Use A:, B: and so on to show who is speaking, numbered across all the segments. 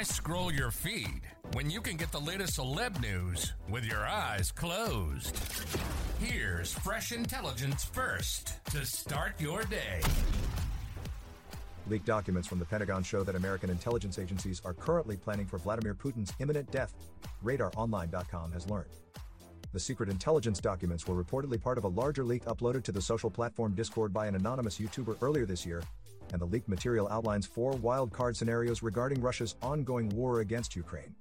A: Why scroll your feed when you can get the latest celeb news with your eyes closed? Here's fresh intelligence first to start your day.
B: Leaked documents from the Pentagon show that American intelligence agencies are currently planning for Vladimir Putin's imminent death, RadarOnline.com has learned. The secret intelligence documents were reportedly part of a larger leak uploaded to the social platform Discord by an anonymous YouTuber earlier this year, and the leaked material outlines four wild card scenarios regarding Russia's ongoing war against Ukraine.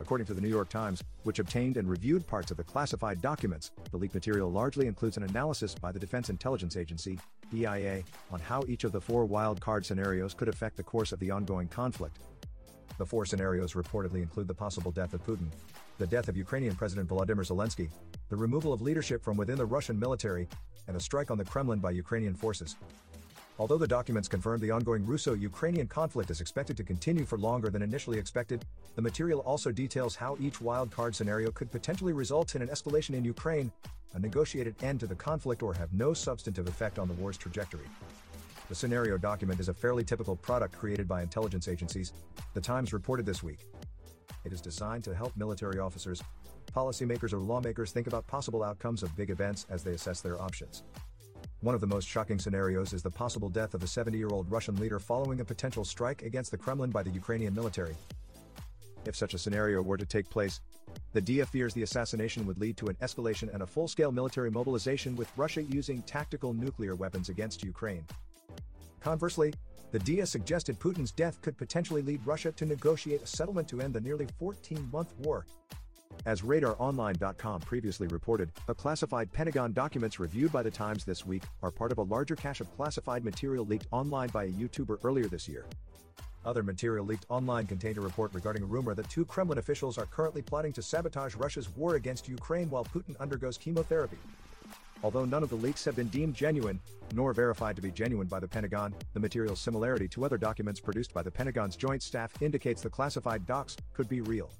B: According to the New York Times, which obtained and reviewed parts of the classified documents, the leaked material largely includes an analysis by the Defense Intelligence Agency, DIA, on how each of the four wild card scenarios could affect the course of the ongoing conflict. The four scenarios reportedly include the possible death of Putin, the death of Ukrainian President Volodymyr Zelensky, the removal of leadership from within the Russian military, and a strike on the Kremlin by Ukrainian forces. Although the documents confirm the ongoing Russo-Ukrainian conflict is expected to continue for longer than initially expected, the material also details how each wildcard scenario could potentially result in an escalation in Ukraine, a negotiated end to the conflict or have no substantive effect on the war's trajectory. The scenario document is a fairly typical product created by intelligence agencies, the Times reported this week. It is designed to help military officers, policymakers or lawmakers think about possible outcomes of big events as they assess their options. One of the most shocking scenarios is the possible death of a 70 year old Russian leader following a potential strike against the Kremlin by the Ukrainian military. If such a scenario were to take place, the DIA fears the assassination would lead to an escalation and a full scale military mobilization with Russia using tactical nuclear weapons against Ukraine. Conversely, the DIA suggested Putin's death could potentially lead Russia to negotiate a settlement to end the nearly 14 month war, as RadarOnline.com previously reported, a classified Pentagon documents reviewed by the Times this week are part of a larger cache of classified material leaked online by a YouTuber earlier this year. Other material leaked online contained a report regarding a rumor that two Kremlin officials are currently plotting to sabotage Russia's war against Ukraine while Putin undergoes chemotherapy. Although none of the leaks have been deemed genuine, nor verified to be genuine by the Pentagon, the material's similarity to other documents produced by the Pentagon's Joint Staff indicates the classified docs could be real.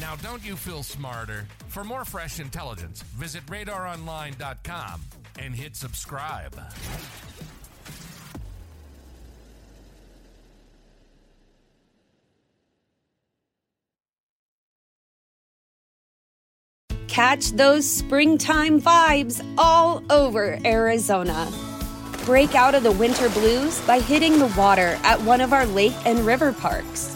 A: Now, don't you feel smarter? For more fresh intelligence, visit radaronline.com and hit subscribe.
C: Catch those springtime vibes all over Arizona. Break out of the winter blues by hitting the water at one of our lake and river parks